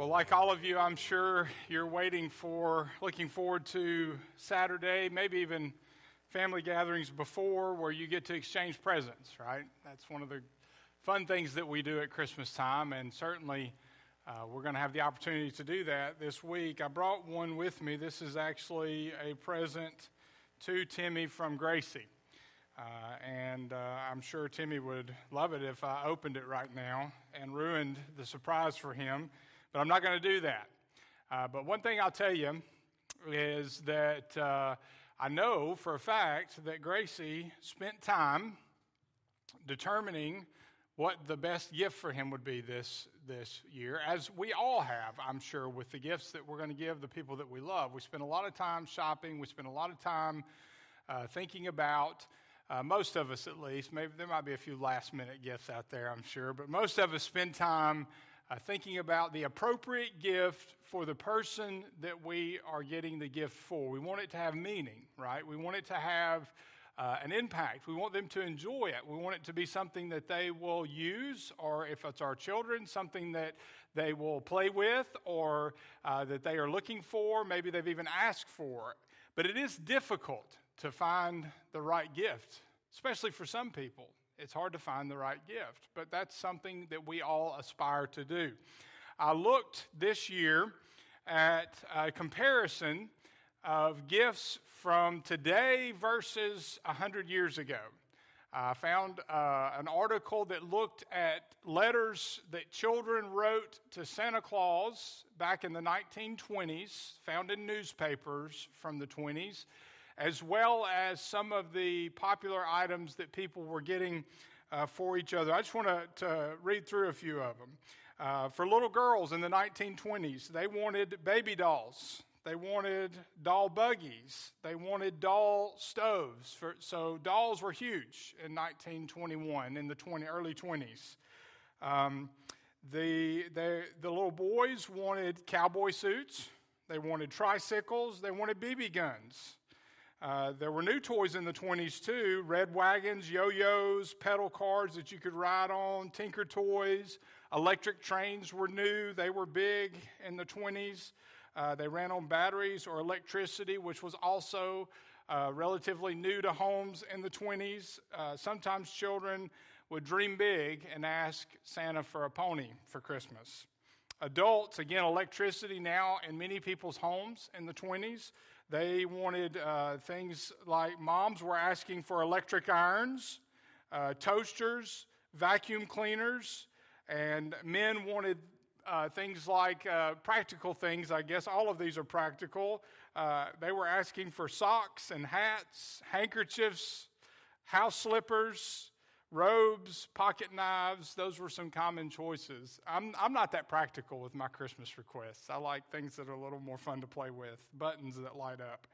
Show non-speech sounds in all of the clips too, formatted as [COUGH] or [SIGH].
Well, like all of you, I'm sure you're waiting for, looking forward to Saturday, maybe even family gatherings before where you get to exchange presents, right? That's one of the fun things that we do at Christmas time, and certainly uh, we're going to have the opportunity to do that this week. I brought one with me. This is actually a present to Timmy from Gracie. Uh, and uh, I'm sure Timmy would love it if I opened it right now and ruined the surprise for him, but I'm not going to do that. Uh, but one thing I'll tell you is that uh, I know for a fact that Gracie spent time determining what the best gift for him would be this, this year, as we all have, I'm sure, with the gifts that we're going to give the people that we love. We spend a lot of time shopping, we spend a lot of time uh, thinking about uh, most of us, at least, maybe there might be a few last minute gifts out there, I'm sure, but most of us spend time uh, thinking about the appropriate gift for the person that we are getting the gift for. We want it to have meaning, right? We want it to have uh, an impact. We want them to enjoy it. We want it to be something that they will use, or if it's our children, something that they will play with or uh, that they are looking for. Maybe they've even asked for. But it is difficult to find the right gift, especially for some people. It's hard to find the right gift, but that's something that we all aspire to do. I looked this year at a comparison of gifts from today versus 100 years ago. I found uh, an article that looked at letters that children wrote to Santa Claus back in the 1920s, found in newspapers from the 20s, as well as some of the popular items that people were getting uh, for each other. I just want to read through a few of them. Uh, for little girls in the 1920s, they wanted baby dolls. They wanted doll buggies. They wanted doll stoves. For, so dolls were huge in 1921, in the 20, early 20s. Um, the, the, the little boys wanted cowboy suits. They wanted tricycles. They wanted BB guns. Uh, there were new toys in the 20s too red wagons, yo yo's, pedal cars that you could ride on, Tinker toys. Electric trains were new, they were big in the 20s. Uh, they ran on batteries or electricity, which was also uh, relatively new to homes in the 20s. Uh, sometimes children would dream big and ask Santa for a pony for Christmas. Adults, again, electricity now in many people's homes in the 20s. They wanted uh, things like moms were asking for electric irons, uh, toasters, vacuum cleaners, and men wanted uh, things like uh, practical things, I guess. All of these are practical. Uh, they were asking for socks and hats, handkerchiefs, house slippers, robes, pocket knives, those were some common choices. I'm, I'm not that practical with my Christmas requests. I like things that are a little more fun to play with, buttons that light up.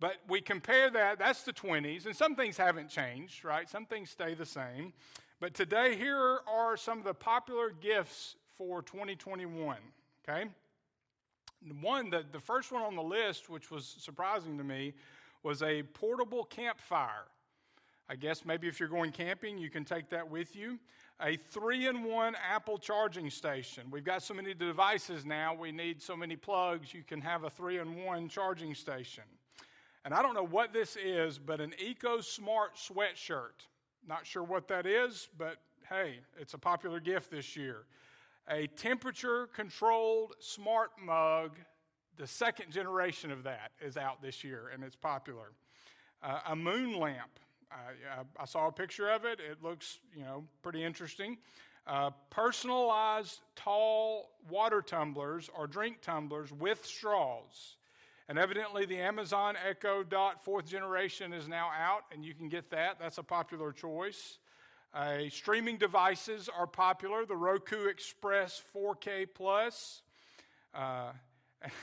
But we compare that, that's the 20s, and some things haven't changed, right? Some things stay the same. But today, here are some of the popular gifts for 2021, okay? One, the, the first one on the list, which was surprising to me, was a portable campfire. I guess maybe if you're going camping, you can take that with you. A three in one Apple charging station. We've got so many devices now, we need so many plugs. You can have a three in one charging station. And I don't know what this is, but an Eco Smart sweatshirt. Not sure what that is, but hey, it's a popular gift this year. A temperature controlled smart mug, the second generation of that is out this year, and it's popular. Uh, a moon lamp. I, I, saw a picture of it. It looks, you know, pretty interesting. Uh, personalized tall water tumblers or drink tumblers with straws. And evidently, the Amazon Echo Dot fourth generation is now out, and you can get that. That's a popular choice. Uh, streaming devices are popular. The Roku Express 4K Plus. Uh,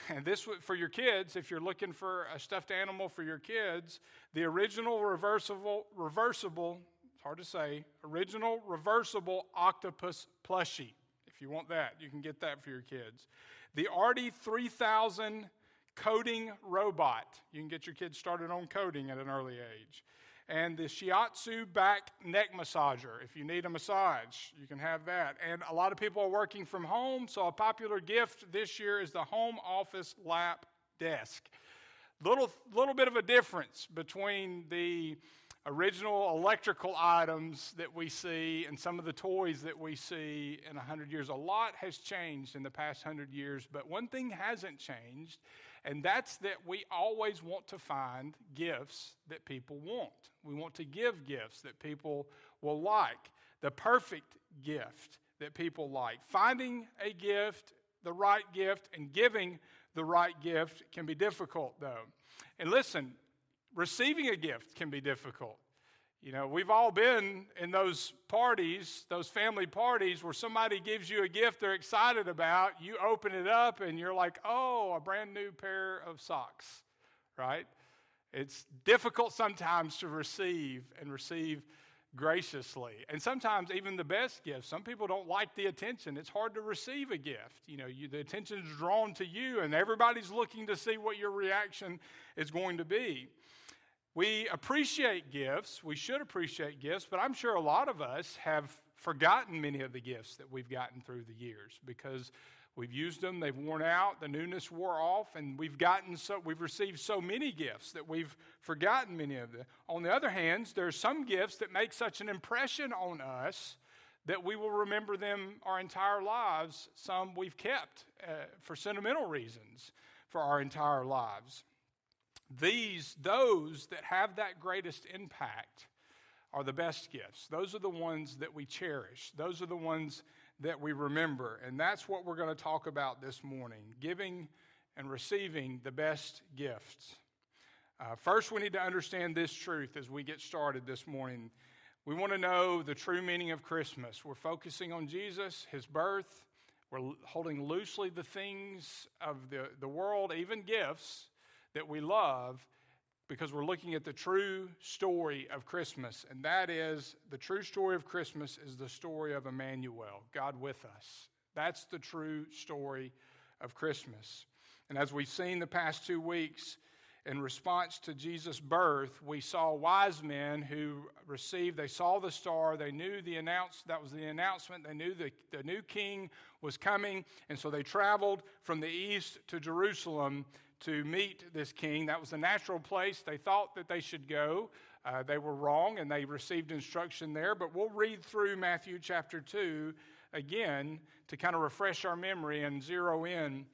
and [LAUGHS] this for your kids, if you're looking for a stuffed animal for your kids, the original reversible, reversible, it's hard to say, original reversible octopus plushie. If you want that, you can get that for your kids. The Artie 3000 coding robot. You can get your kids started on coding at an early age. And the shiatsu back neck massager. If you need a massage, you can have that. And a lot of people are working from home, so a popular gift this year is the home office lap desk. Little, little bit of a difference between the original electrical items that we see and some of the toys that we see in 100 years. A lot has changed in the past 100 years, but one thing hasn't changed, and that's that we always want to find gifts that people want. We want to give gifts that people will like, the perfect gift that people like. Finding a gift, the right gift, and giving the right gift can be difficult, though. And listen, receiving a gift can be difficult. You know, we've all been in those parties, those family parties, where somebody gives you a gift they're excited about. You open it up and you're like, oh, a brand new pair of socks, right? It's difficult sometimes to receive and receive graciously. And sometimes even the best gifts, some people don't like the attention. It's hard to receive a gift. You know, you, the attention's drawn to you and everybody's looking to see what your reaction is going to be. We appreciate gifts. We should appreciate gifts, but I'm sure a lot of us have forgotten many of the gifts that we've gotten through the years because we've used them, they've worn out, the newness wore off, and we've gotten so we've received so many gifts that we've forgotten many of them. On the other hand, there are some gifts that make such an impression on us that we will remember them our entire lives. Some we've kept uh, for sentimental reasons for our entire lives. These, those that have that greatest impact, are the best gifts. Those are the ones that we cherish. Those are the ones that we remember. And that's what we're going to talk about this morning giving and receiving the best gifts. Uh, first, we need to understand this truth as we get started this morning. We want to know the true meaning of Christmas. We're focusing on Jesus, his birth. We're holding loosely the things of the, the world, even gifts that we love because we're looking at the true story of Christmas. And that is the true story of Christmas is the story of Emmanuel, God with us. That's the true story of Christmas. And as we've seen the past two weeks, in response to Jesus' birth, we saw wise men who received, they saw the star, they knew the announce, that was the announcement, they knew the, the new king was coming, and so they traveled from the east to Jerusalem to meet this king. That was a natural place they thought that they should go. Uh, they were wrong and they received instruction there. But we'll read through Matthew chapter 2 again to kind of refresh our memory and zero in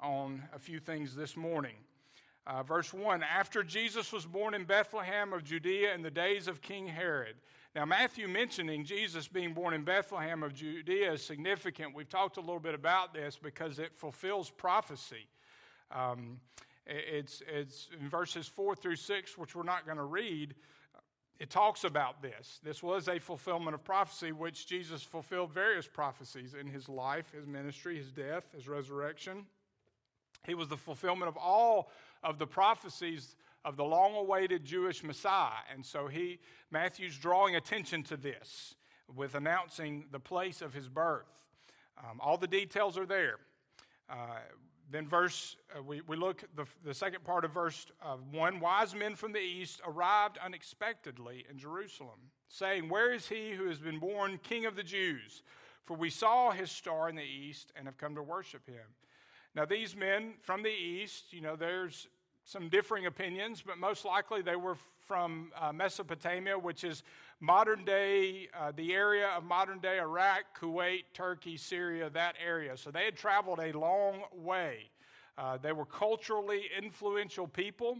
on a few things this morning. Uh, verse 1 After Jesus was born in Bethlehem of Judea in the days of King Herod. Now, Matthew mentioning Jesus being born in Bethlehem of Judea is significant. We've talked a little bit about this because it fulfills prophecy. Um, it's, it's in verses 4 through 6, which we're not going to read. It talks about this. This was a fulfillment of prophecy, which Jesus fulfilled various prophecies in his life, his ministry, his death, his resurrection. He was the fulfillment of all of the prophecies of the long awaited Jewish Messiah. And so he, Matthew's drawing attention to this with announcing the place of his birth. Um, all the details are there. Uh, then, verse, uh, we, we look the, the second part of verse uh, 1 Wise men from the east arrived unexpectedly in Jerusalem, saying, Where is he who has been born king of the Jews? For we saw his star in the east and have come to worship him. Now, these men from the east, you know, there's some differing opinions, but most likely they were from uh, Mesopotamia, which is modern day, uh, the area of modern day Iraq, Kuwait, Turkey, Syria, that area. So they had traveled a long way. Uh, they were culturally influential people.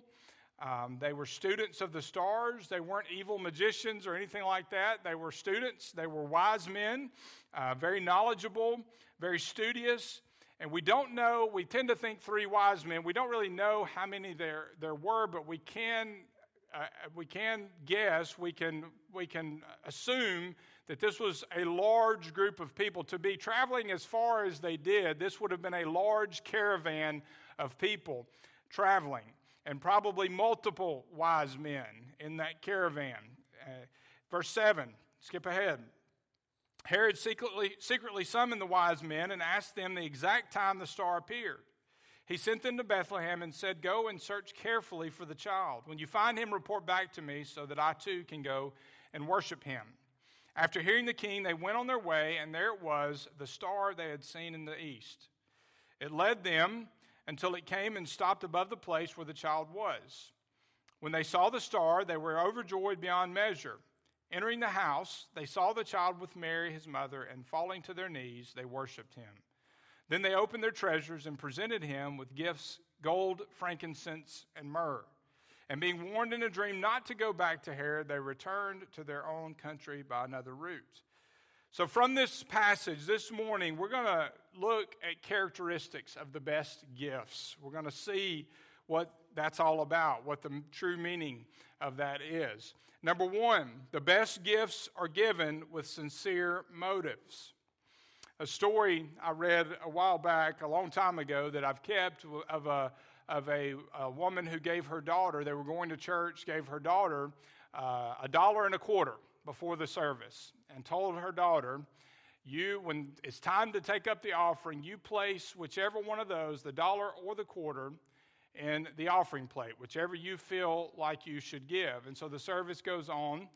Um, they were students of the stars. They weren't evil magicians or anything like that. They were students. They were wise men, uh, very knowledgeable, very studious. And we don't know, we tend to think three wise men. We don't really know how many there, there were, but we can, uh, we can guess, we can, we can assume that this was a large group of people. To be traveling as far as they did, this would have been a large caravan of people traveling, and probably multiple wise men in that caravan. Uh, verse 7, skip ahead. Herod secretly, secretly summoned the wise men and asked them the exact time the star appeared. He sent them to Bethlehem and said, Go and search carefully for the child. When you find him, report back to me so that I too can go and worship him. After hearing the king, they went on their way, and there it was, the star they had seen in the east. It led them until it came and stopped above the place where the child was. When they saw the star, they were overjoyed beyond measure. Entering the house, they saw the child with Mary, his mother, and falling to their knees, they worshiped him. Then they opened their treasures and presented him with gifts gold, frankincense, and myrrh. And being warned in a dream not to go back to Herod, they returned to their own country by another route. So, from this passage this morning, we're going to look at characteristics of the best gifts. We're going to see what that's all about, what the true meaning of that is. Number one, the best gifts are given with sincere motives. A story I read a while back, a long time ago, that I've kept of a of a, a woman who gave her daughter. They were going to church, gave her daughter uh, a dollar and a quarter before the service, and told her daughter, "You, when it's time to take up the offering, you place whichever one of those, the dollar or the quarter." in the offering plate, whichever you feel like you should give. And so the service goes on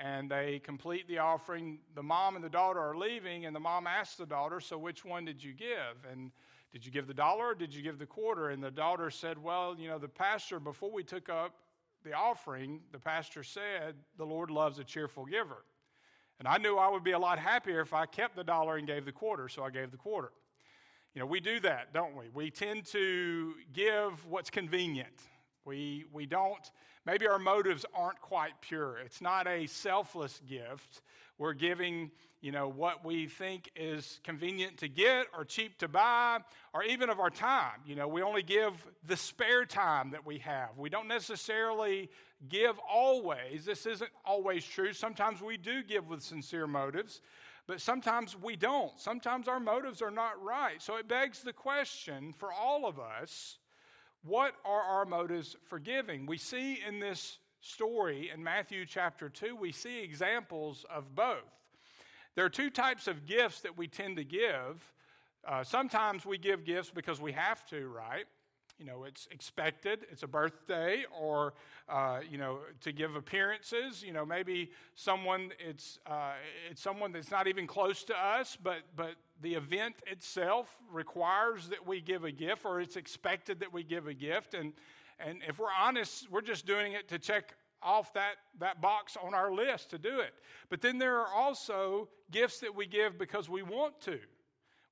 and they complete the offering. The mom and the daughter are leaving, and the mom asks the daughter, So which one did you give? And did you give the dollar or did you give the quarter? And the daughter said, Well, you know, the pastor, before we took up the offering, the pastor said, The Lord loves a cheerful giver. And I knew I would be a lot happier if I kept the dollar and gave the quarter, so I gave the quarter. You know, we do that, don't we? We tend to give what's convenient. We, we don't, maybe our motives aren't quite pure. It's not a selfless gift. We're giving, you know, what we think is convenient to get or cheap to buy or even of our time. You know, we only give the spare time that we have. We don't necessarily give always. This isn't always true. Sometimes we do give with sincere motives. But sometimes we don't. Sometimes our motives are not right. So it begs the question for all of us what are our motives for giving? We see in this story in Matthew chapter 2, we see examples of both. There are two types of gifts that we tend to give. Uh, sometimes we give gifts because we have to, right? you know, it's expected. It's a birthday, or uh, you know, to give appearances. You know, maybe someone it's uh, it's someone that's not even close to us, but but the event itself requires that we give a gift, or it's expected that we give a gift. And and if we're honest, we're just doing it to check off that, that box on our list to do it. But then there are also gifts that we give because we want to.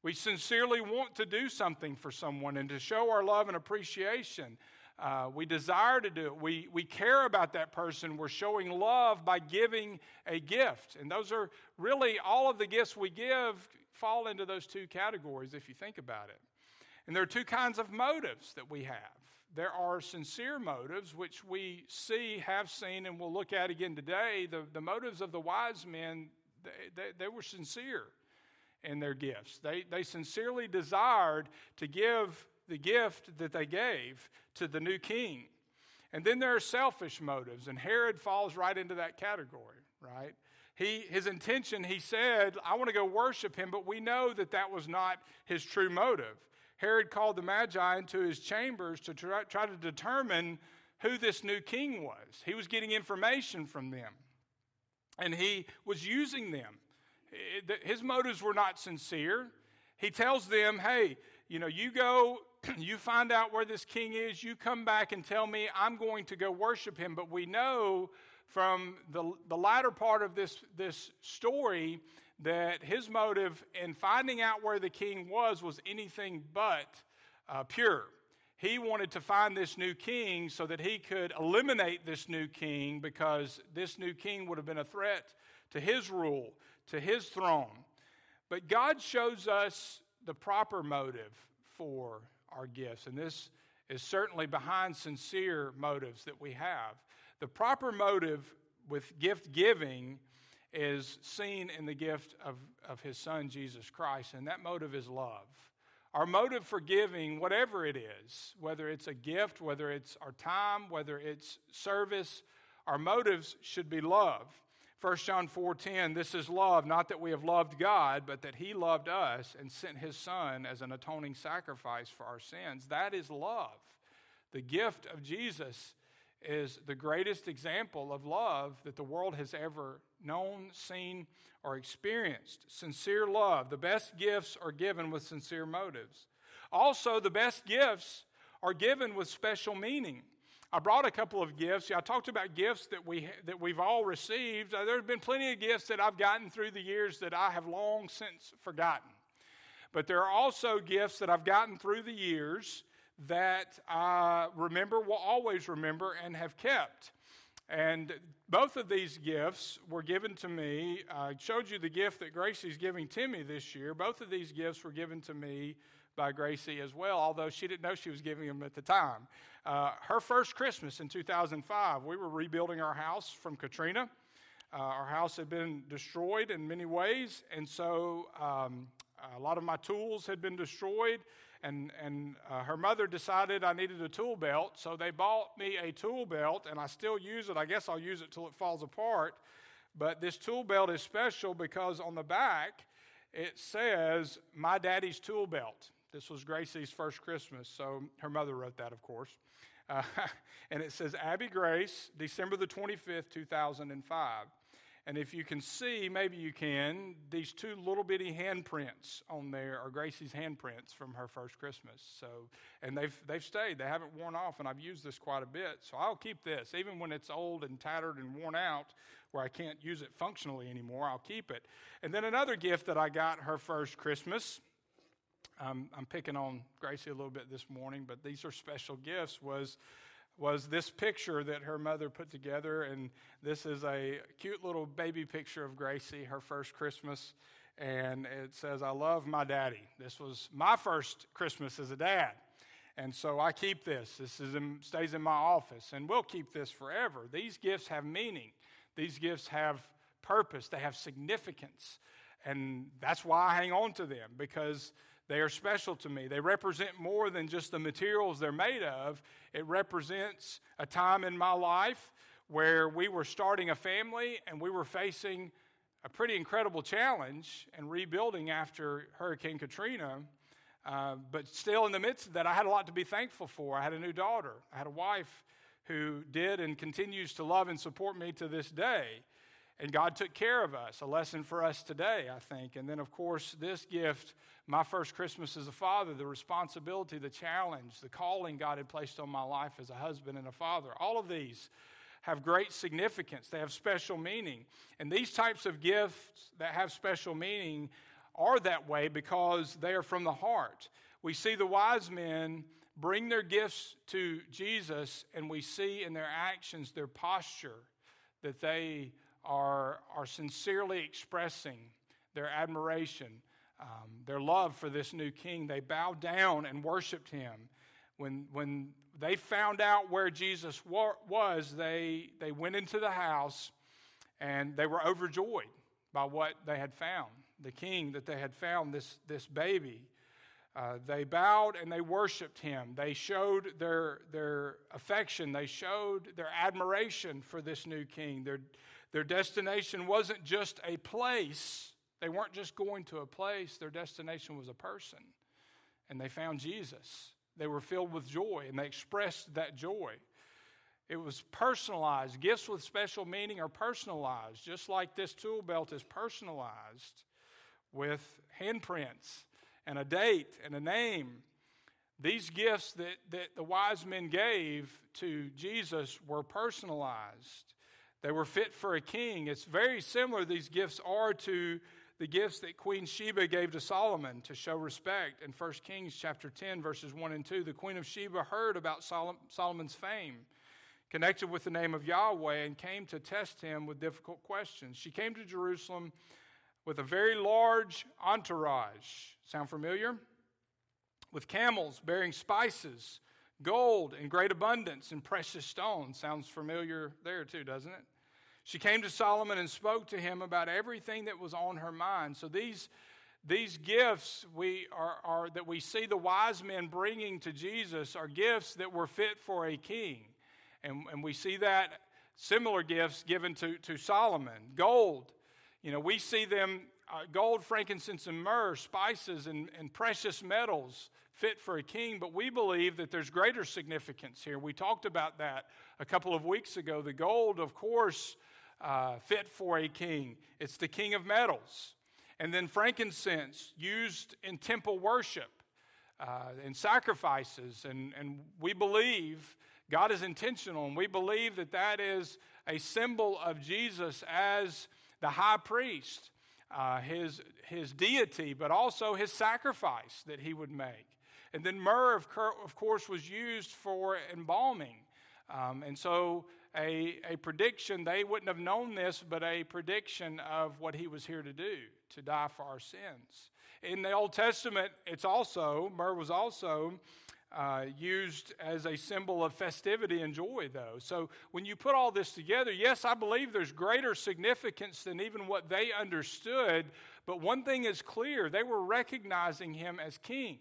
We sincerely want to do something for someone and to show our love and appreciation. Uh, we desire to do it. We, we care about that person. We're showing love by giving a gift. And those are really all of the gifts we give fall into those two categories if you think about it. And there are two kinds of motives that we have. There are sincere motives, which we see, have seen, and we'll look at again today. The, the motives of the wise men, they, they, they were sincere in their gifts. They, they sincerely desired to give the gift that they gave to the new king. And then there are selfish motives, and Herod falls right into that category, right? He, his intention, he said, I want to go worship him, but we know that that was not his true motive. Herod called the Magi into his chambers to try, try to determine who this new king was. He was getting information from them, and he was using them eh, his motives were not sincere. He tells them, hey, you know, you go, [CLEARS THROAT] you find out where this king is, you come back and tell me I'm going to go worship him. But we know from the, the latter part of this, this story that his motive in finding out where the king was was anything but uh, pure. He wanted to find this new king so that he could eliminate this new king because this new king would have been a threat to his rule to his throne. But God shows us the proper motive for our gifts, and this is certainly behind sincere motives that we have. The proper motive with gift giving is seen in the gift of, of his son, Jesus Christ, and that motive is love. Our motive for giving, whatever it is, whether it's a gift, whether it's our time, whether it's service, our motives should be love. 1 John 4:10 This is love not that we have loved God but that he loved us and sent his son as an atoning sacrifice for our sins that is love the gift of Jesus is the greatest example of love that the world has ever known, seen, or experienced. Sincere love. The best gifts are given with sincere motives. Also, the best gifts are given with special meaning. I brought a couple of gifts. I talked about gifts that, we, that we've all received. Uh, there have been plenty of gifts that I've gotten through the years that I have long since forgotten. But there are also gifts that I've gotten through the years that I remember, will always remember, and have kept. And both of these gifts were given to me. I showed you the gift that Gracie's giving Timmy this year. Both of these gifts were given to me by Gracie as well, although she didn't know she was giving them at the time. Uh, her first Christmas in 2005, we were rebuilding our house from Katrina. Uh, our house had been destroyed in many ways, and so um, a lot of my tools had been destroyed and, and uh, her mother decided I needed a tool belt, so they bought me a tool belt, and I still use it. I guess I'll use it till it falls apart. But this tool belt is special because on the back it says, My Daddy's Tool Belt. This was Gracie's first Christmas, so her mother wrote that, of course. Uh, [LAUGHS] and it says, Abby Grace, December the 25th, 2005. And if you can see, maybe you can, these two little bitty handprints on there are Gracie's handprints from her first Christmas. So, and they've, they've stayed, they haven't worn off, and I've used this quite a bit. So I'll keep this, even when it's old and tattered and worn out, where I can't use it functionally anymore, I'll keep it. And then another gift that I got her first Christmas, um, I'm picking on Gracie a little bit this morning, but these are special gifts, was was this picture that her mother put together. And this is a cute little baby picture of Gracie, her first Christmas. And it says, I love my daddy. This was my first Christmas as a dad. And so I keep this. This is in, stays in my office, and we'll keep this forever. These gifts have meaning, these gifts have purpose, they have significance. And that's why I hang on to them because they are special to me. They represent more than just the materials they're made of. It represents a time in my life where we were starting a family and we were facing a pretty incredible challenge and rebuilding after Hurricane Katrina. Uh, but still, in the midst of that, I had a lot to be thankful for. I had a new daughter, I had a wife who did and continues to love and support me to this day. And God took care of us, a lesson for us today, I think. And then, of course, this gift, my first Christmas as a father, the responsibility, the challenge, the calling God had placed on my life as a husband and a father. All of these have great significance, they have special meaning. And these types of gifts that have special meaning are that way because they are from the heart. We see the wise men bring their gifts to Jesus, and we see in their actions, their posture, that they are, are sincerely expressing their admiration, um, their love for this new king. They bowed down and worshiped him. When, when they found out where Jesus wa- was, they, they went into the house and they were overjoyed by what they had found the king that they had found, this, this baby. Uh, they bowed and they worshiped him. They showed their, their affection. They showed their admiration for this new king. Their, their destination wasn't just a place, they weren't just going to a place, their destination was a person. And they found Jesus. They were filled with joy and they expressed that joy. It was personalized. Gifts with special meaning are personalized, just like this tool belt is personalized with handprints and a date and a name. These gifts that, that the wise men gave to Jesus were personalized. They were fit for a king. It's very similar, these gifts are to the gifts that Queen Sheba gave to Solomon to show respect. In 1 Kings chapter 10, verses 1 and 2, the Queen of Sheba heard about Solomon's fame, connected with the name of Yahweh, and came to test him with difficult questions. She came to Jerusalem with a very large entourage. Sound familiar? With camels bearing spices gold in great abundance and precious stones. Sounds familiar there too, doesn't it? She came to Solomon and spoke to him about everything that was on her mind. So these, these gifts we are, are, that we see the wise men bringing to Jesus are gifts that were fit for a king. And, and we see that Similar gifts given to, to Solomon gold. You know, we see them uh, gold, frankincense, and myrrh, spices, and, and precious metals fit for a king, but we believe that there's greater significance here. We talked about that a couple of weeks ago. The gold, of course, uh, fit for a king, it's the king of metals. And then frankincense, used in temple worship uh, and sacrifices. And, and we believe God is intentional, and we believe that that is a symbol of Jesus as the high priest, uh, his, his deity, but also his sacrifice that he would make. And then myrrh, of, course, was used for embalming. Um, and so a, a prediction, they wouldn't have known this, but a prediction of what he was here to do, to die for our sins. In the Old Testament, it's also, myrrh was also uh, used as a symbol of festivity and joy, though. So when you put all this together, yes, I believe there's greater significance than even what they understood, but one thing is clear they were recognizing him as king.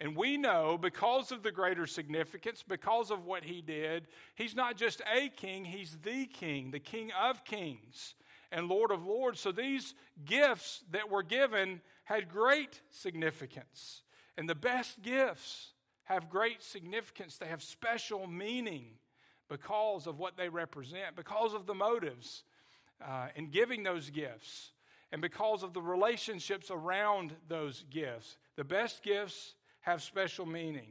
And we know because of the greater significance, because of what he did, he's not just a king, he's the king, the king of kings and Lord of lords. So these gifts that were given had great significance. And the best gifts have great significance, they have special meaning because of what they represent, because of the motives uh, in giving those gifts, and because of the relationships around those gifts. The best gifts have special meaning.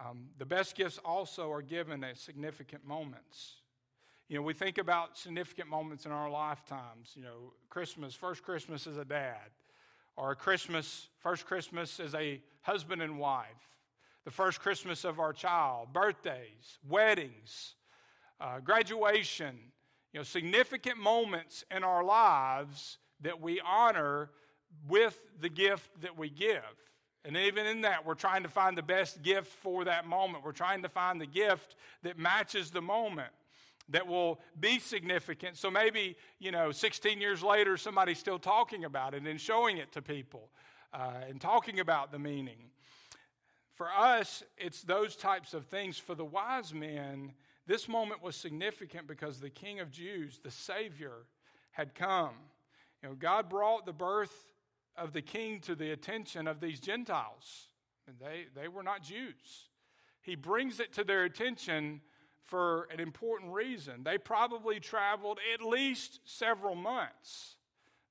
Um, the best gifts also are given at significant moments. You know, we think about significant moments in our lifetimes. You know, Christmas, first Christmas as a dad, or Christmas, first Christmas as a husband and wife, the first Christmas of our child, birthdays, weddings, uh, graduation, you know, significant moments in our lives that we honor with the gift that we give. And even in that, we're trying to find the best gift for that moment. We're trying to find the gift that matches the moment that will be significant. So maybe, you know, 16 years later, somebody's still talking about it and showing it to people uh, and talking about the meaning. For us, it's those types of things. For the wise men, this moment was significant because the King of Jews, the Savior, had come. You know, God brought the birth of the King to the attention of these Gentiles, and they, they were not Jews. He brings it to their attention for an important reason. They probably traveled at least several months,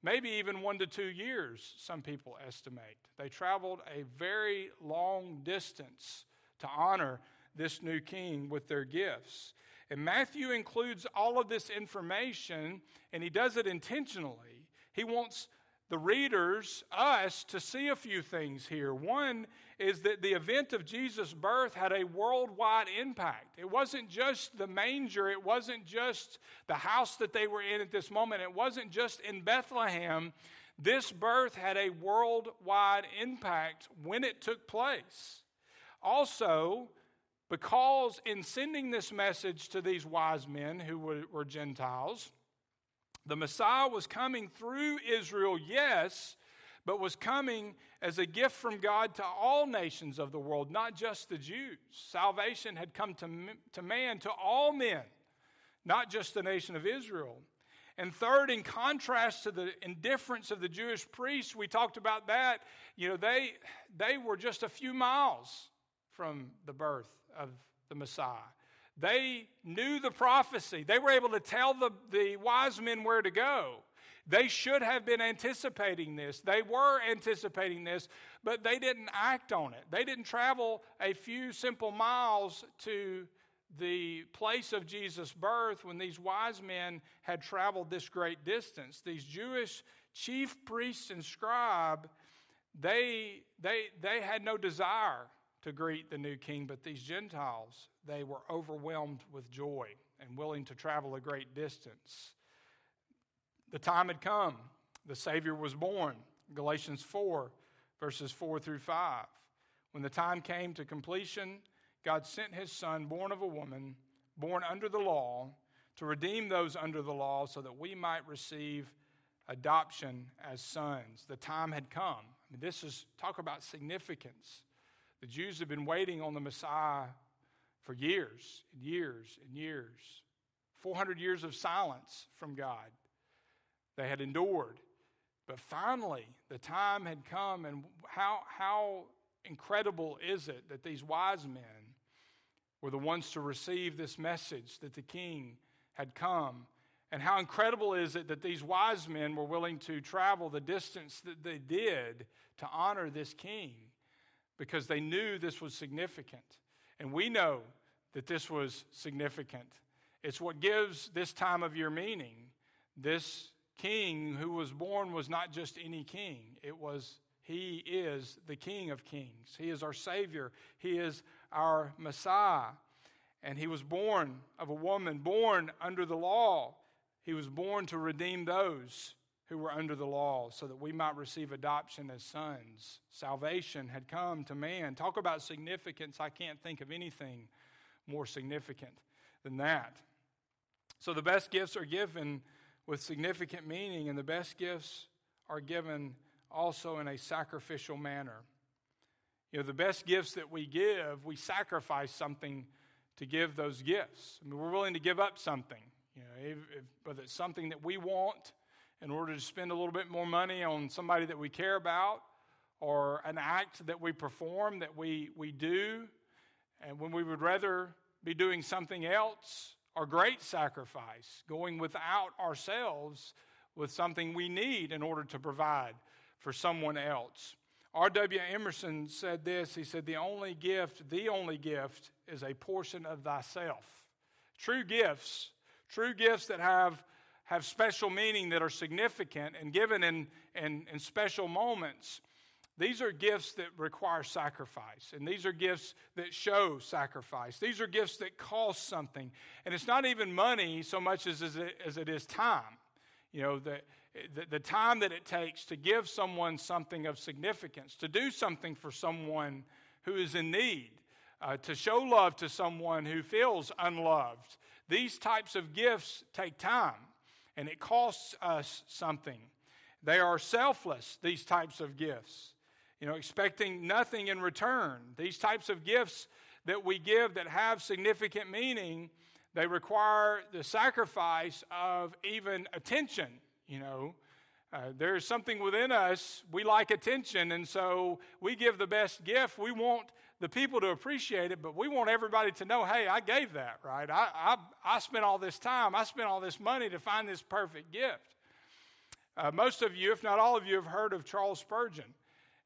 maybe even one to two years, some people estimate. They traveled a very long distance to honor this new king with their gifts. And Matthew includes all of this information, and he does it intentionally. He wants the readers, us, to see a few things here. One is that the event of Jesus' birth had a worldwide impact. It wasn't just the manger, it wasn't just the house that they were in at this moment, it wasn't just in Bethlehem. This birth had a worldwide impact when it took place. Also, because in sending this message to these wise men who were, were Gentiles, the Messiah was coming through Israel, yes, but was coming as a gift from God to all nations of the world, not just the Jews. Salvation had come to, to man, to all men, not just the nation of Israel. And third, in contrast to the indifference of the Jewish priests, we talked about that. You know, they, they were just a few miles from the birth of the Messiah. They knew the prophecy. They were able to tell the, the wise men where to go. They should have been anticipating this. They were anticipating this, but they didn't act on it. They didn't travel a few simple miles to the place of Jesus' birth when these wise men had traveled this great distance. These Jewish chief priests and scribe, they, they, they had no desire to greet the new king, but these Gentiles, they were overwhelmed with joy and willing to travel a great distance. The time had come. The Savior was born. Galatians 4, verses 4 through 5. When the time came to completion, God sent his Son, born of a woman, born under the law, to redeem those under the law so that we might receive adoption as sons. The time had come. I mean, this is talk about significance. The Jews have been waiting on the Messiah for years and years and years. 400 years of silence from God. They had endured. But finally, the time had come, and how, how incredible is it that these wise men were the ones to receive this message that the king had come? And how incredible is it that these wise men were willing to travel the distance that they did to honor this king because they knew this was significant. And we know that this was significant. It's what gives this time of year meaning. This king who was born was not just any king, it was he is the King of Kings. He is our Savior. He is our Messiah. And he was born of a woman, born under the law. He was born to redeem those who were under the law so that we might receive adoption as sons. Salvation had come to man. Talk about significance. I can't think of anything more significant than that. So the best gifts are given with significant meaning, and the best gifts are given also in a sacrificial manner. You know, the best gifts that we give, we sacrifice something to give those gifts. I mean, we're willing to give up something, you know, if, if, whether it's something that we want in order to spend a little bit more money on somebody that we care about, or an act that we perform that we, we do, and when we would rather be doing something else or great sacrifice, going without ourselves with something we need in order to provide for someone else. R.W. Emerson said this He said, The only gift, the only gift, is a portion of thyself. True gifts, true gifts that have, have special meaning, that are significant and given in, in, in special moments, these are gifts that require sacrifice, and these are gifts that show sacrifice. These are gifts that cost something. And it's not even money so much as, as, it, as it is time. You know, the, the, the time that it takes to give someone something of significance, to do something for someone who is in need, uh, to show love to someone who feels unloved. These types of gifts take time, and it costs us something. They are selfless, these types of gifts you know, expecting nothing in return. These types of gifts that we give that have significant meaning, they require the sacrifice of even attention, you know. Uh, there's something within us, we like attention, and so we give the best gift. We want the people to appreciate it, but we want everybody to know hey, I gave that, right? I, I, I spent all this time, I spent all this money to find this perfect gift. Uh, most of you, if not all of you, have heard of Charles Spurgeon.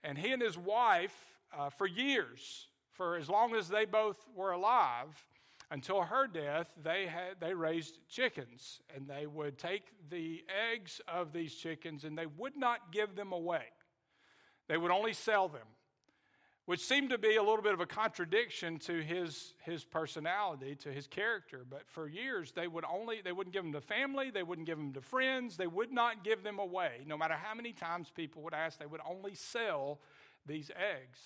And he and his wife, uh, for years, for as long as they both were alive, until her death, they, had, they raised chickens. And they would take the eggs of these chickens and they would not give them away, they would only sell them which seemed to be a little bit of a contradiction to his, his personality, to his character. But for years, they would only, they wouldn't give them to family, they wouldn't give them to friends, they would not give them away. No matter how many times people would ask, they would only sell these eggs.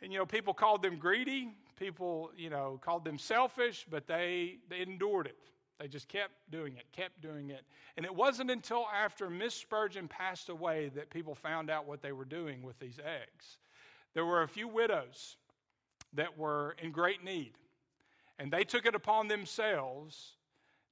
And, you know, people called them greedy, people, you know, called them selfish, but they, they endured it. They just kept doing it, kept doing it. And it wasn't until after Miss Spurgeon passed away that people found out what they were doing with these eggs. There were a few widows that were in great need, and they took it upon themselves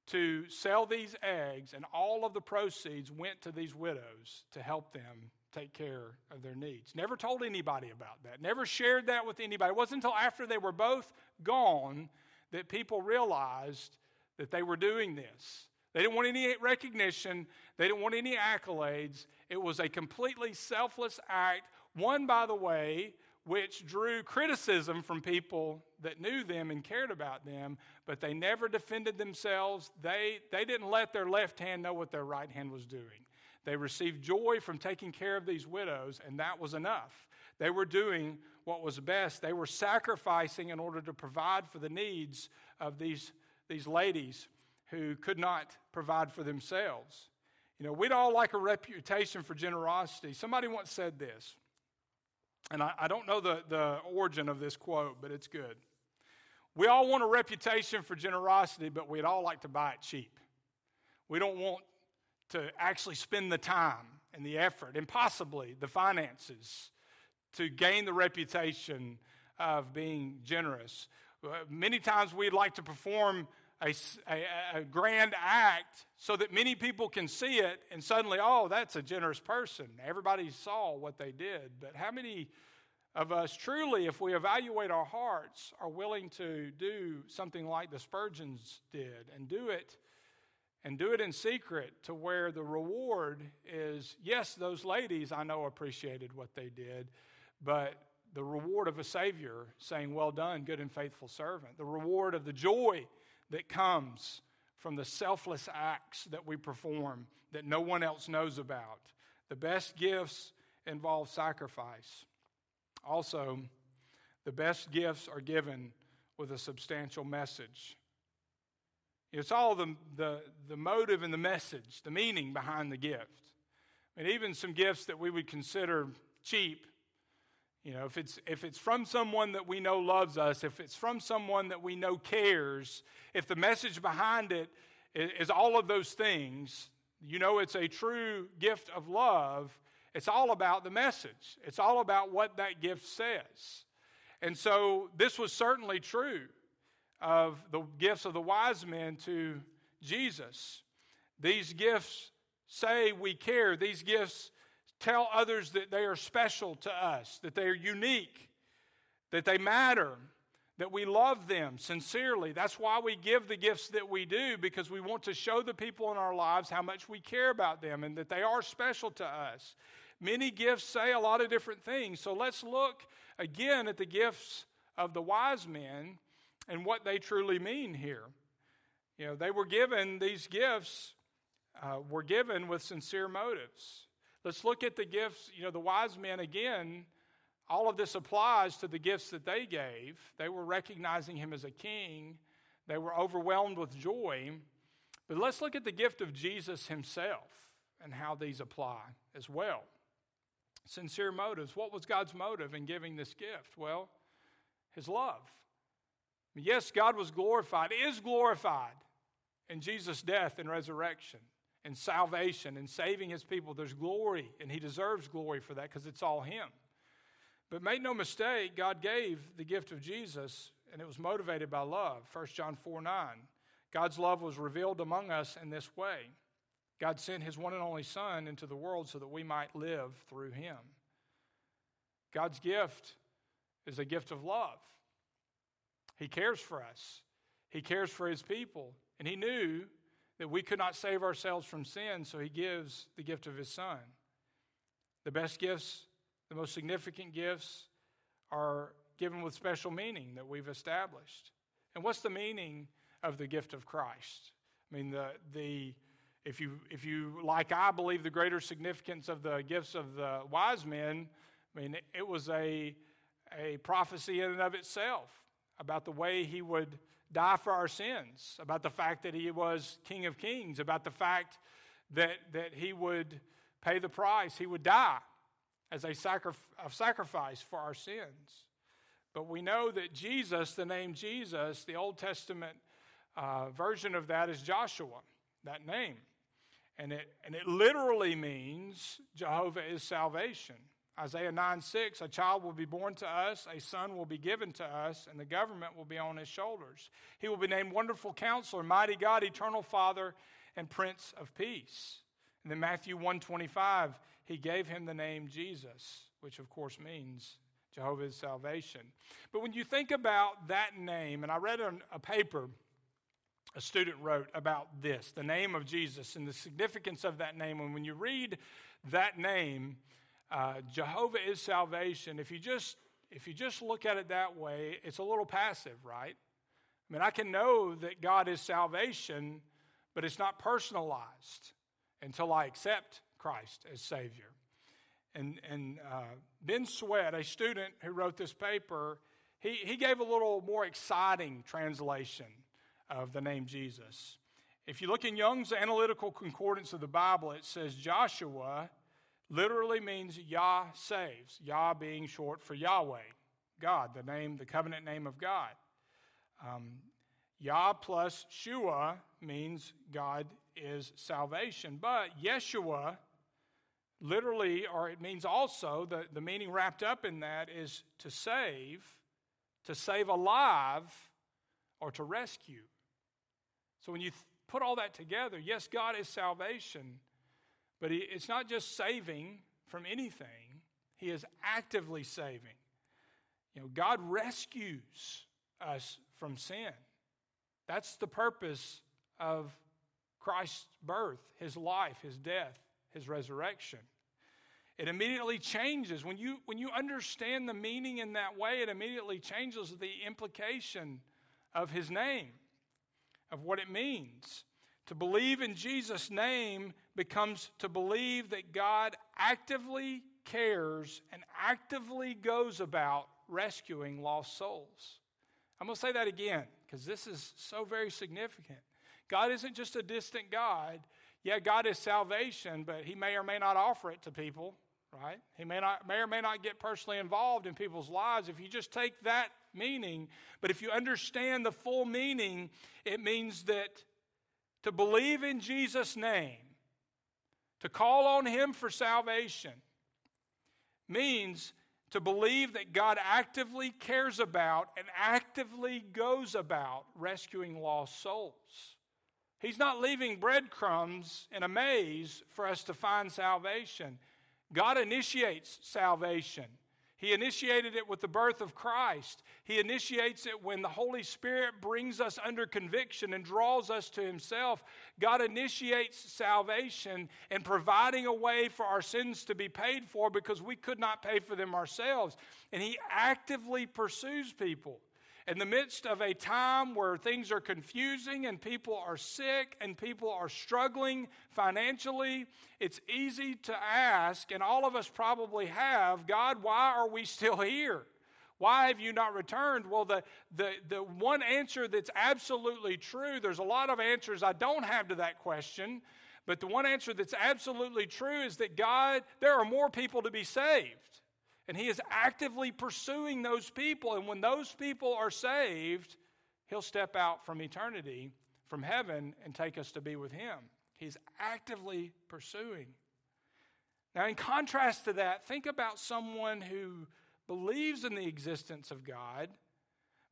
to sell these eggs, and all of the proceeds went to these widows to help them take care of their needs. Never told anybody about that, never shared that with anybody. It wasn't until after they were both gone that people realized that they were doing this. They didn't want any recognition, they didn't want any accolades. It was a completely selfless act one, by the way, which drew criticism from people that knew them and cared about them, but they never defended themselves. They, they didn't let their left hand know what their right hand was doing. They received joy from taking care of these widows, and that was enough. They were doing what was best. They were sacrificing in order to provide for the needs of these, these ladies who could not provide for themselves. You know, we'd all like a reputation for generosity. Somebody once said this and I, I don't know the, the origin of this quote, but it's good. We all want a reputation for generosity, but we'd all like to buy it cheap. We don't want to actually spend the time and the effort and possibly the finances to gain the reputation of being generous. Uh, many times we'd like to perform a, a, a, grand act so that many people can see it and suddenly, oh, that's a generous person. Everybody saw what they did. But how many of us truly, if we evaluate our hearts, are willing to do something like the Spurgeons did and do it and do it in secret to where the reward is yes, those ladies I know appreciated what they did, but the reward of a Savior saying, Well done, good and faithful servant, the reward of the joy that comes from the selfless acts that we perform that no one else knows about. The best gifts involve sacrifice. Also, the best gifts are given with a substantial message. It's all the, the, the motive and the message, the meaning behind the gift. And even some gifts that we would consider cheap you know, if it's, if it's from someone that we know loves us, if it's from someone that we know cares, if the message behind it is, all of those things, you know it's a true gift of love. It's all about the message, it's all about what that gift says. And so this was certainly true of the gifts of the wise men to Jesus. These gifts say we care, these gifts tell others that they are special to us, that they are unique, that they matter, that we love them sincerely. That's why we give the gifts that we do, because we want to show the people in our lives how much we care about them and that they are special to us. Many gifts say a lot of different things. So let's look again at the gifts of the wise men and what they truly mean here. You know, they were given these gifts, uh, were given with sincere motives. Let's look at the gifts. You know, the wise men, again, all of this applies to the gifts that they gave. They were recognizing him as a king, they were overwhelmed with joy. But let's look at the gift of Jesus himself and how these apply as well. Sincere motives. What was God's motive in giving this gift? Well, his love. Yes, God was glorified, is glorified in Jesus' death and resurrection and salvation and saving his people. There's glory, and he deserves glory for that because it's all him. But make no mistake, God gave the gift of Jesus, and it was motivated by love. 1 John 4 9. God's love was revealed among us in this way God sent his one and only Son into the world so that we might live through him. God's gift is a gift of love. He cares for us, He cares for His people, and He knew that we could not save ourselves from sin, so he gives the gift of his son. The best gifts, the most significant gifts, are given with special meaning that we've established. And what's the meaning of the gift of Christ? I mean, the, the, if, you, if you, like I believe, the greater significance of the gifts of the wise men, I mean, it was a, a prophecy in and of itself about the way he would die for our sins, about the fact that he was King of Kings, about the fact that, that he would pay the price, he would die as a, sacri- a sacrifice for our sins. But we know that Jesus, the name Jesus, the Old Testament uh, version of that is Joshua, that name. And it, and it literally means Jehovah is salvation. Isaiah 9 6, a child will be born to us, a son will be given to us, and the government will be on his shoulders. He will be named Wonderful Counselor, Mighty God, Eternal Father, and Prince of Peace. And then Matthew 125, he gave him the name Jesus, which of course means Jehovah's salvation. But when you think about that name, and I read a, a paper a student wrote about this, the name of Jesus, and the significance of that name. And when you read that name, uh, Jehovah is salvation. If you just if you just look at it that way, it's a little passive, right? I mean, I can know that God is salvation, but it's not personalized until I accept Christ as Savior. And, and uh, Ben Sweat, a student who wrote this paper, he, he gave a little more exciting translation of the name Jesus. If you look in Young's analytical concordance of the Bible, it says Joshua literally means Yah saves, Yah being short for Yahweh, God, the name, the covenant name of God. Um, Yah plus Shua means God is salvation. But Yeshua, literally, or it means also, the, the meaning wrapped up in that is to save, to save alive, or to rescue. So when you th- put all that together, yes, God is salvation, but it's not just saving from anything, He is actively saving. You know, God rescues us from sin. That's the purpose of Christ's birth, His life, His death, His resurrection. It immediately changes. When you, when you understand the meaning in that way, it immediately changes the implication of His name, of what it means. To believe in Jesus' name becomes to believe that God actively cares and actively goes about rescuing lost souls. I'm going to say that again because this is so very significant. God isn't just a distant God. Yeah, God is salvation, but He may or may not offer it to people, right? He may, not, may or may not get personally involved in people's lives. If you just take that meaning, but if you understand the full meaning, it means that to believe in Jesus' name, to call on Him for salvation, means to believe that God actively cares about and actively goes about rescuing lost souls. He's not leaving breadcrumbs in a maze for us to find salvation. God initiates salvation. He initiated it with the birth of Christ. He initiates it when the Holy Spirit brings us under conviction and draws us to Himself. God initiates salvation and providing a way for our sins to be paid for because we could not pay for them ourselves. And He actively pursues people in the midst of a time where things are confusing and people are sick and people are struggling financially, it's easy to ask, and all of us probably have God, why are we still here? Why have you not returned? Well, the, the, the one answer that's absolutely true, there's a lot of answers I don't have to that question, but the one answer that's absolutely true is that God, there are more people to be saved. And he is actively pursuing those people. And when those people are saved, he'll step out from eternity, from heaven, and take us to be with him. He's actively pursuing. Now, in contrast to that, think about someone who believes in the existence of God,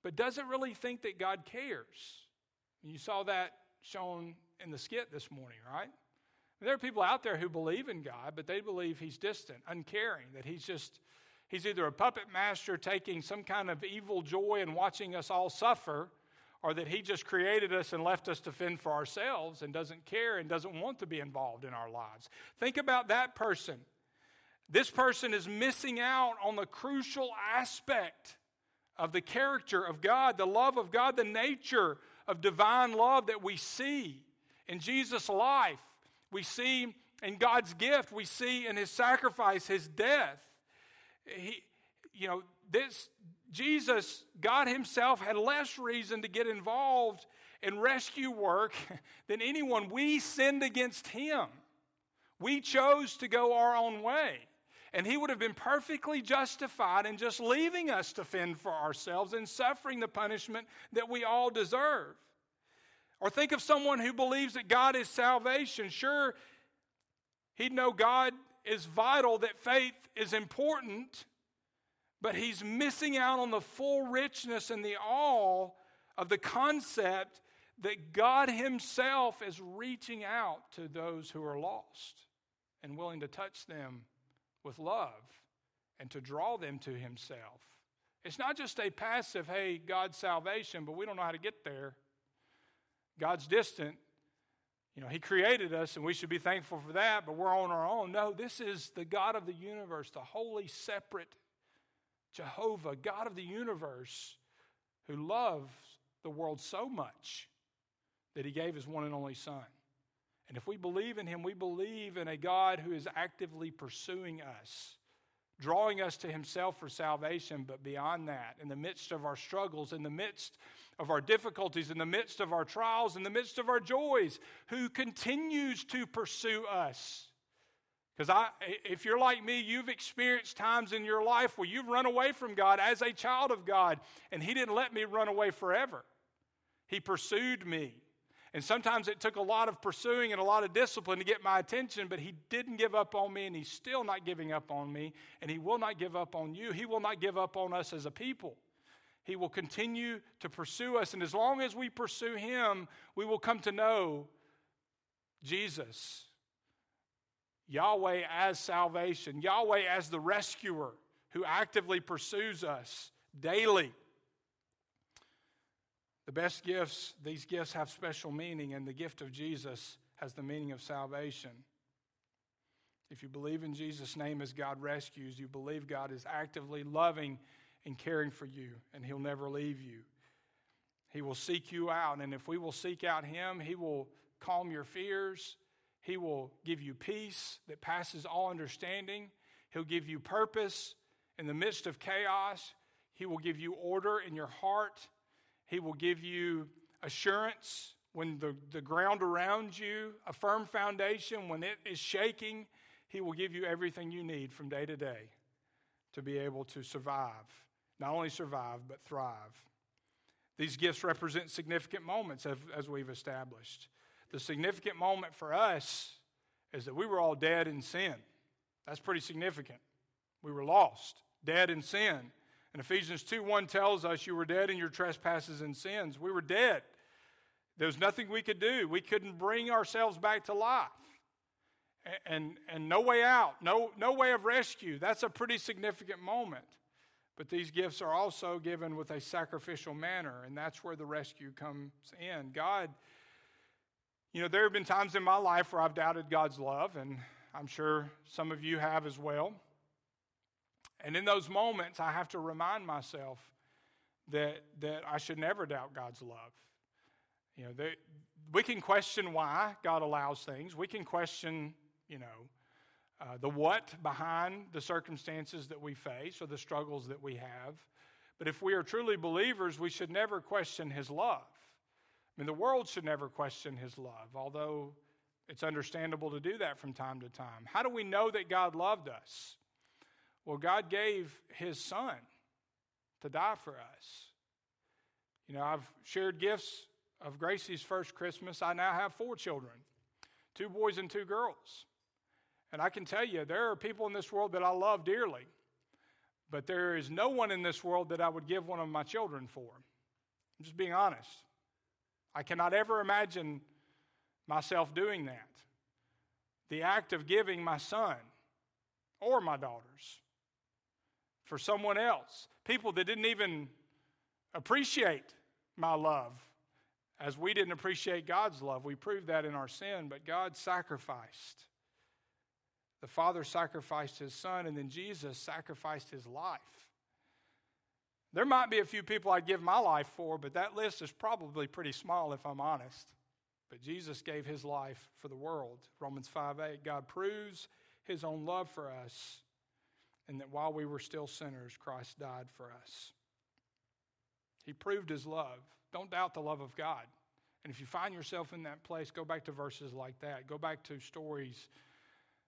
but doesn't really think that God cares. You saw that shown in the skit this morning, right? There are people out there who believe in God, but they believe He's distant, uncaring, that He's just He's either a puppet master taking some kind of evil joy in watching us all suffer, or that he just created us and left us to fend for ourselves and doesn't care and doesn't want to be involved in our lives. Think about that person. This person is missing out on the crucial aspect of the character of God, the love of God, the nature of divine love that we see in Jesus' life. We see in God's gift, we see in his sacrifice, his death he, you know, this Jesus, God Himself, had less reason to get involved in rescue work [LAUGHS] than anyone. We sinned against Him. We chose to go our own way. And He would have been perfectly justified in just leaving us to fend for ourselves and suffering the punishment that we all deserve. Or think of someone who believes that God is salvation. Sure, he'd know God is vital, that faith is important, but he's missing out on the full richness and the all of the concept that God Himself is reaching out to those who are lost and willing to touch them with love and to draw them to Himself. It's not just a passive, hey, God's salvation, but we don't know how to get there. God's distant, you know, He created us and we should be thankful for that, but we're on our own. No, this is the God of the universe, the holy, separate Jehovah, God of the universe, who loves the world so much that He gave His one and only Son. And if we believe in Him, we believe in a God who is actively pursuing us drawing us to Himself for salvation, but beyond that, in the midst of our struggles, in the midst of our difficulties, in the midst of our trials, in the midst of our joys, who continues to pursue us. Because if you're like me, you've experienced times in your life where you've run away from God as a child of God, and He didn't let me run away forever. He pursued me. And sometimes it took a lot of pursuing and a lot of discipline to get my attention, but He didn't give up on me, and He's still not giving up on me, and He will not give up on you. He will not give up on us as a people. He will continue to pursue us. And as long as we pursue Him, we will come to know Jesus, Yahweh as salvation, Yahweh as the rescuer who actively pursues us daily. The best gifts, these gifts have special meaning, and the gift of Jesus has the meaning of salvation. If you believe in Jesus' name as God rescues, you believe God is actively loving and caring for you, and He'll never leave you. He will seek you out, and if we will seek out Him, He will calm your fears. He will give you peace that passes all understanding. He'll give you purpose in the midst of chaos. He will give you order in your heart. He will give you assurance when the, the ground around you, a firm foundation, when it is shaking. He will give you everything you need from day to day to be able to survive. Not only survive, but thrive. These gifts represent significant moments, as, as we've established. The significant moment for us is that we were all dead in sin. That's pretty significant. We were lost, dead in sin. And Ephesians 2 1 tells us you were dead in your trespasses and sins. We were dead. There was nothing we could do. We couldn't bring ourselves back to life. And, and no way out, no, no way of rescue. That's a pretty significant moment. But these gifts are also given with a sacrificial manner, and that's where the rescue comes in. God you know, there have been times in my life where I've doubted God's love, and I'm sure some of you have as well. And in those moments, I have to remind myself that, that I should never doubt God's love. You know, they, we can question why God allows things. We can question, you know, uh, the what behind the circumstances that we face or the struggles that we have. But if we are truly believers, we should never question His love. I mean, the world should never question his love, although it's understandable to do that from time to time. How do we know that God loved us? Well, God gave his son to die for us. You know, I've shared gifts of Gracie's first Christmas. I now have four children two boys and two girls. And I can tell you, there are people in this world that I love dearly, but there is no one in this world that I would give one of my children for. I'm just being honest. I cannot ever imagine myself doing that. The act of giving my son or my daughters for someone else, people that didn't even appreciate my love as we didn't appreciate God's love. We proved that in our sin, but God sacrificed. The Father sacrificed his Son, and then Jesus sacrificed his life. There might be a few people I'd give my life for, but that list is probably pretty small if I'm honest. But Jesus gave his life for the world. Romans 5 8, God proves his own love for us, and that while we were still sinners, Christ died for us. He proved his love. Don't doubt the love of God. And if you find yourself in that place, go back to verses like that. Go back to stories,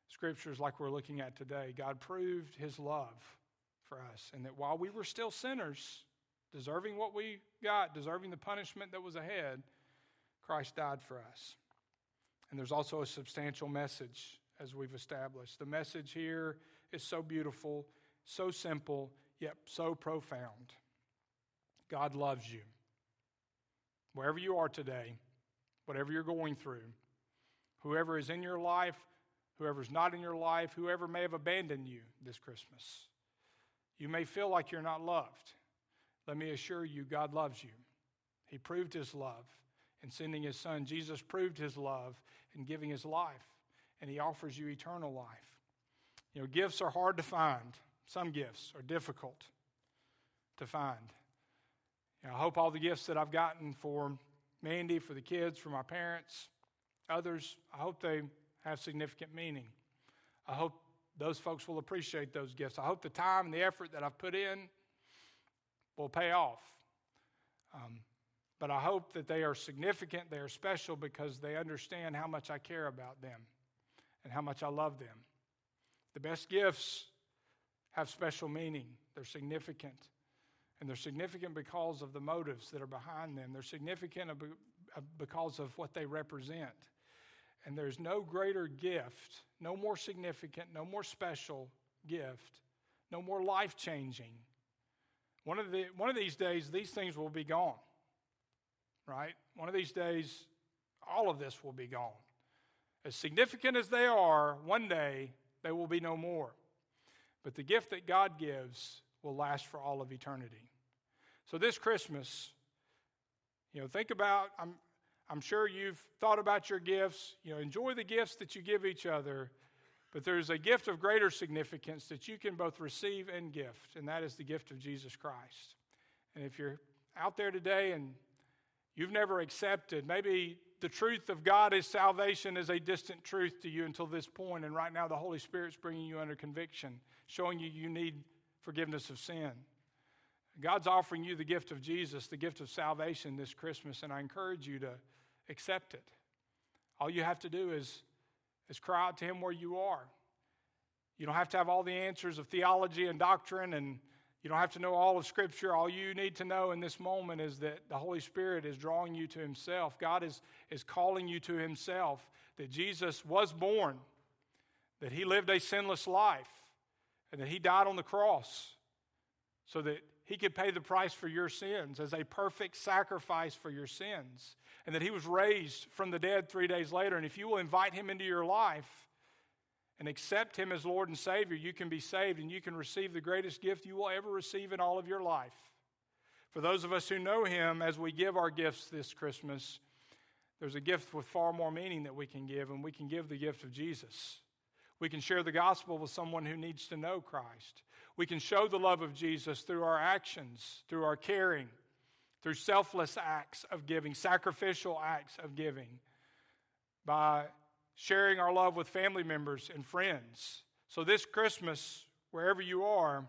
scriptures like we're looking at today. God proved his love for us, and that while we were still sinners, deserving what we got, deserving the punishment that was ahead, Christ died for us. And there's also a substantial message, as we've established. The message here is so beautiful, so simple, yet so profound. God loves you. Wherever you are today, whatever you're going through, whoever is in your life, whoever's not in your life, whoever may have abandoned you this Christmas. You may feel like you're not loved. Let me assure you, God loves you. He proved his love in sending his son. Jesus proved his love in giving his life, and he offers you eternal life. You know, gifts are hard to find. Some gifts are difficult to find. You know, I hope all the gifts that I've gotten for Mandy, for the kids, for my parents, others, I hope they have significant meaning. I hope those folks will appreciate those gifts. I hope the time and the effort that I've put in will pay off. Um, but I hope that they are significant, they are special because they understand how much I care about them and how much I love them. The best gifts have special meaning, they're significant. And they're significant because of the motives that are behind them. They're significant because of what they represent. And there's no greater gift, no more significant, no more special gift, no more life changing, One of, the, one of these days, these things will be gone, right? One of these days, all of this will be gone. As significant as they are, one day they will be no more. But the gift that God gives will last for all of eternity. So this Christmas, you know, think about, I'm, I'm sure you've thought about your gifts. You know, enjoy the gifts that you give each other, but there's a gift of greater significance that you can both receive and gift, and that is the gift of Jesus Christ. And if you're out there today and you've never accepted, maybe the truth of God is salvation is a distant truth to you until this point, and right now the Holy Spirit's bringing you under conviction, showing you you need forgiveness of sin. God's offering you the gift of Jesus, the gift of salvation this Christmas, and I encourage you to accept it. All you have to do is is cry out to Him where you are. You don't have to have all the answers of theology and doctrine, and you don't have to know all of Scripture. All you need to know in this moment is that the Holy Spirit is drawing you to Himself. God is, is calling you to Himself, that Jesus was born, that He lived a sinless life, and that He died on the cross so that He could pay the price for your sins as a perfect sacrifice for your sins and that he was raised from the dead three days later. And if you will invite him into your life and accept him as Lord and Savior, you can be saved and you can receive the greatest gift you will ever receive in all of your life. For those of us who know him, as we give our gifts this Christmas, there's a gift with far more meaning that we can give, and we can give the gift of Jesus. We can share the gospel with someone who needs to know Christ. We can show the love of Jesus through our actions, through our caring, through selfless acts of giving, sacrificial acts of giving, by sharing our love with family members and friends. So, this Christmas, wherever you are,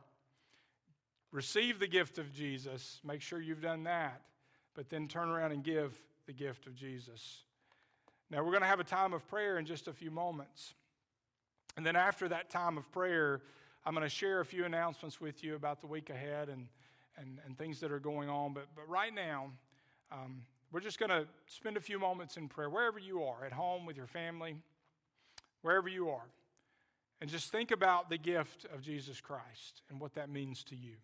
receive the gift of Jesus. Make sure you've done that, but then turn around and give the gift of Jesus. Now, we're going to have a time of prayer in just a few moments. And then, after that time of prayer, I'm going to share a few announcements with you about the week ahead and and, and things that are going on. But, but right now, um, we're just going to spend a few moments in prayer, wherever you are, at home, with your family, wherever you are. And just think about the gift of Jesus Christ and what that means to you.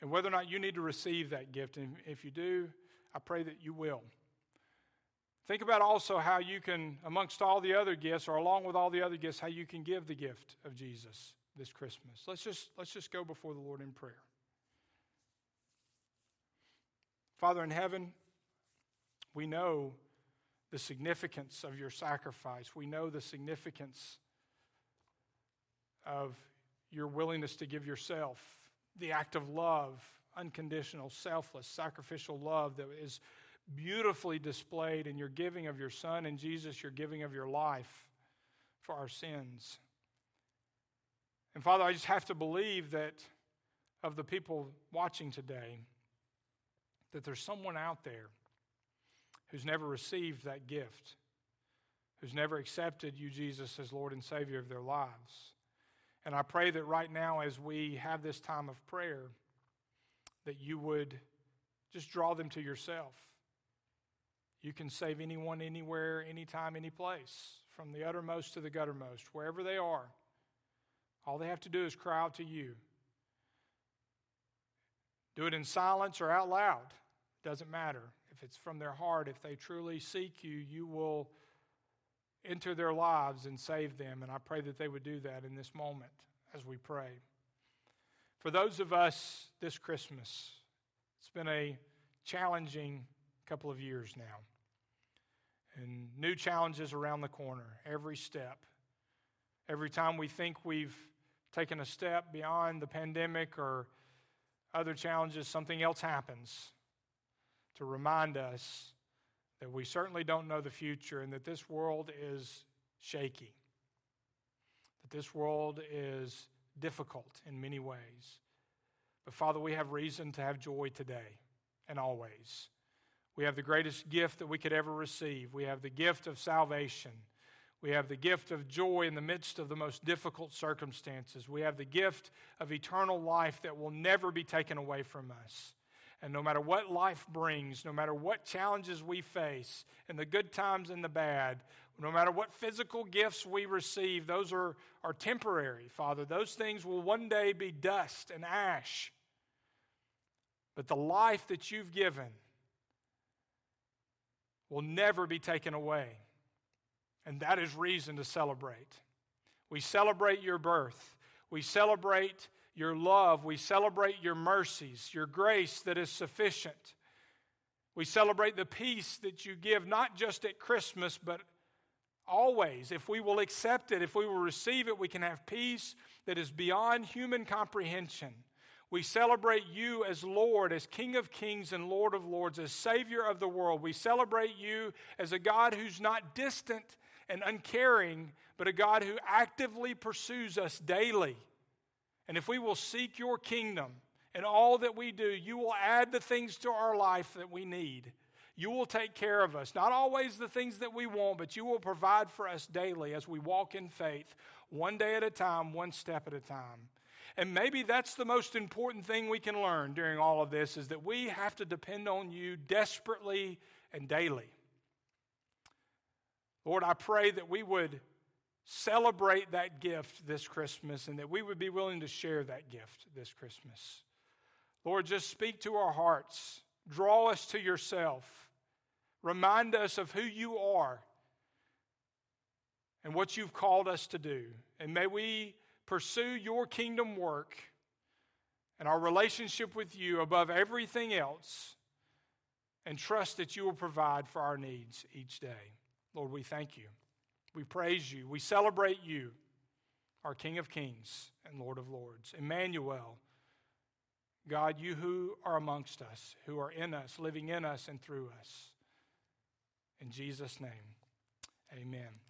And whether or not you need to receive that gift. And if you do, I pray that you will. Think about also how you can, amongst all the other gifts, or along with all the other gifts, how you can give the gift of Jesus this Christmas. Let's just, let's just go before the Lord in prayer. Father in heaven, we know the significance of your sacrifice. We know the significance of your willingness to give yourself, the act of love, unconditional, selfless, sacrificial love that is beautifully displayed in your giving of your Son and Jesus, your giving of your life for our sins. And Father, I just have to believe that of the people watching today, that there's someone out there who's never received that gift, who's never accepted you, Jesus, as Lord and Savior of their lives. And I pray that right now, as we have this time of prayer, that you would just draw them to yourself. You can save anyone, anywhere, anytime, any place, from the uttermost to the guttermost, wherever they are. All they have to do is cry out to you. Do it in silence or out loud. Doesn't matter. If it's from their heart, if they truly seek you, you will enter their lives and save them. And I pray that they would do that in this moment as we pray. For those of us this Christmas, it's been a challenging couple of years now. And new challenges around the corner, every step. Every time we think we've taken a step beyond the pandemic or other challenges, something else happens to remind us that we certainly don't know the future and that this world is shaky, that this world is difficult in many ways. But Father, we have reason to have joy today and always. We have the greatest gift that we could ever receive. We have the gift of salvation. We have the gift of joy in the midst of the most difficult circumstances. We have the gift of eternal life that will never be taken away from us. And no matter what life brings, no matter what challenges we face, in the good times and the bad, no matter what physical gifts we receive, those are, are temporary, Father. Those things will one day be dust and ash. But the life that you've given will never be taken away. And that is reason to celebrate. We celebrate your birth. We celebrate your love. We celebrate your mercies, your grace that is sufficient. We celebrate the peace that you give, not just at Christmas, but always. If we will accept it, if we will receive it, we can have peace that is beyond human comprehension. We celebrate you as Lord, as King of kings and Lord of lords, as Savior of the world. We celebrate you as a God who's not distant and uncaring, but a God who actively pursues us daily. And if we will seek your kingdom and all that we do, you will add the things to our life that we need. You will take care of us. Not always the things that we want, but you will provide for us daily as we walk in faith, one day at a time, one step at a time. And maybe that's the most important thing we can learn during all of this is that we have to depend on you desperately and daily. Lord, I pray that we would celebrate that gift this Christmas and that we would be willing to share that gift this Christmas. Lord, just speak to our hearts, draw us to yourself, remind us of who you are and what you've called us to do. And may we pursue your kingdom work and our relationship with you above everything else and trust that you will provide for our needs each day. Lord, we thank you. We praise you. We celebrate you, our King of Kings and Lord of Lords. Emmanuel, God, you who are amongst us, who are in us, living in us and through us. In Jesus' name, amen.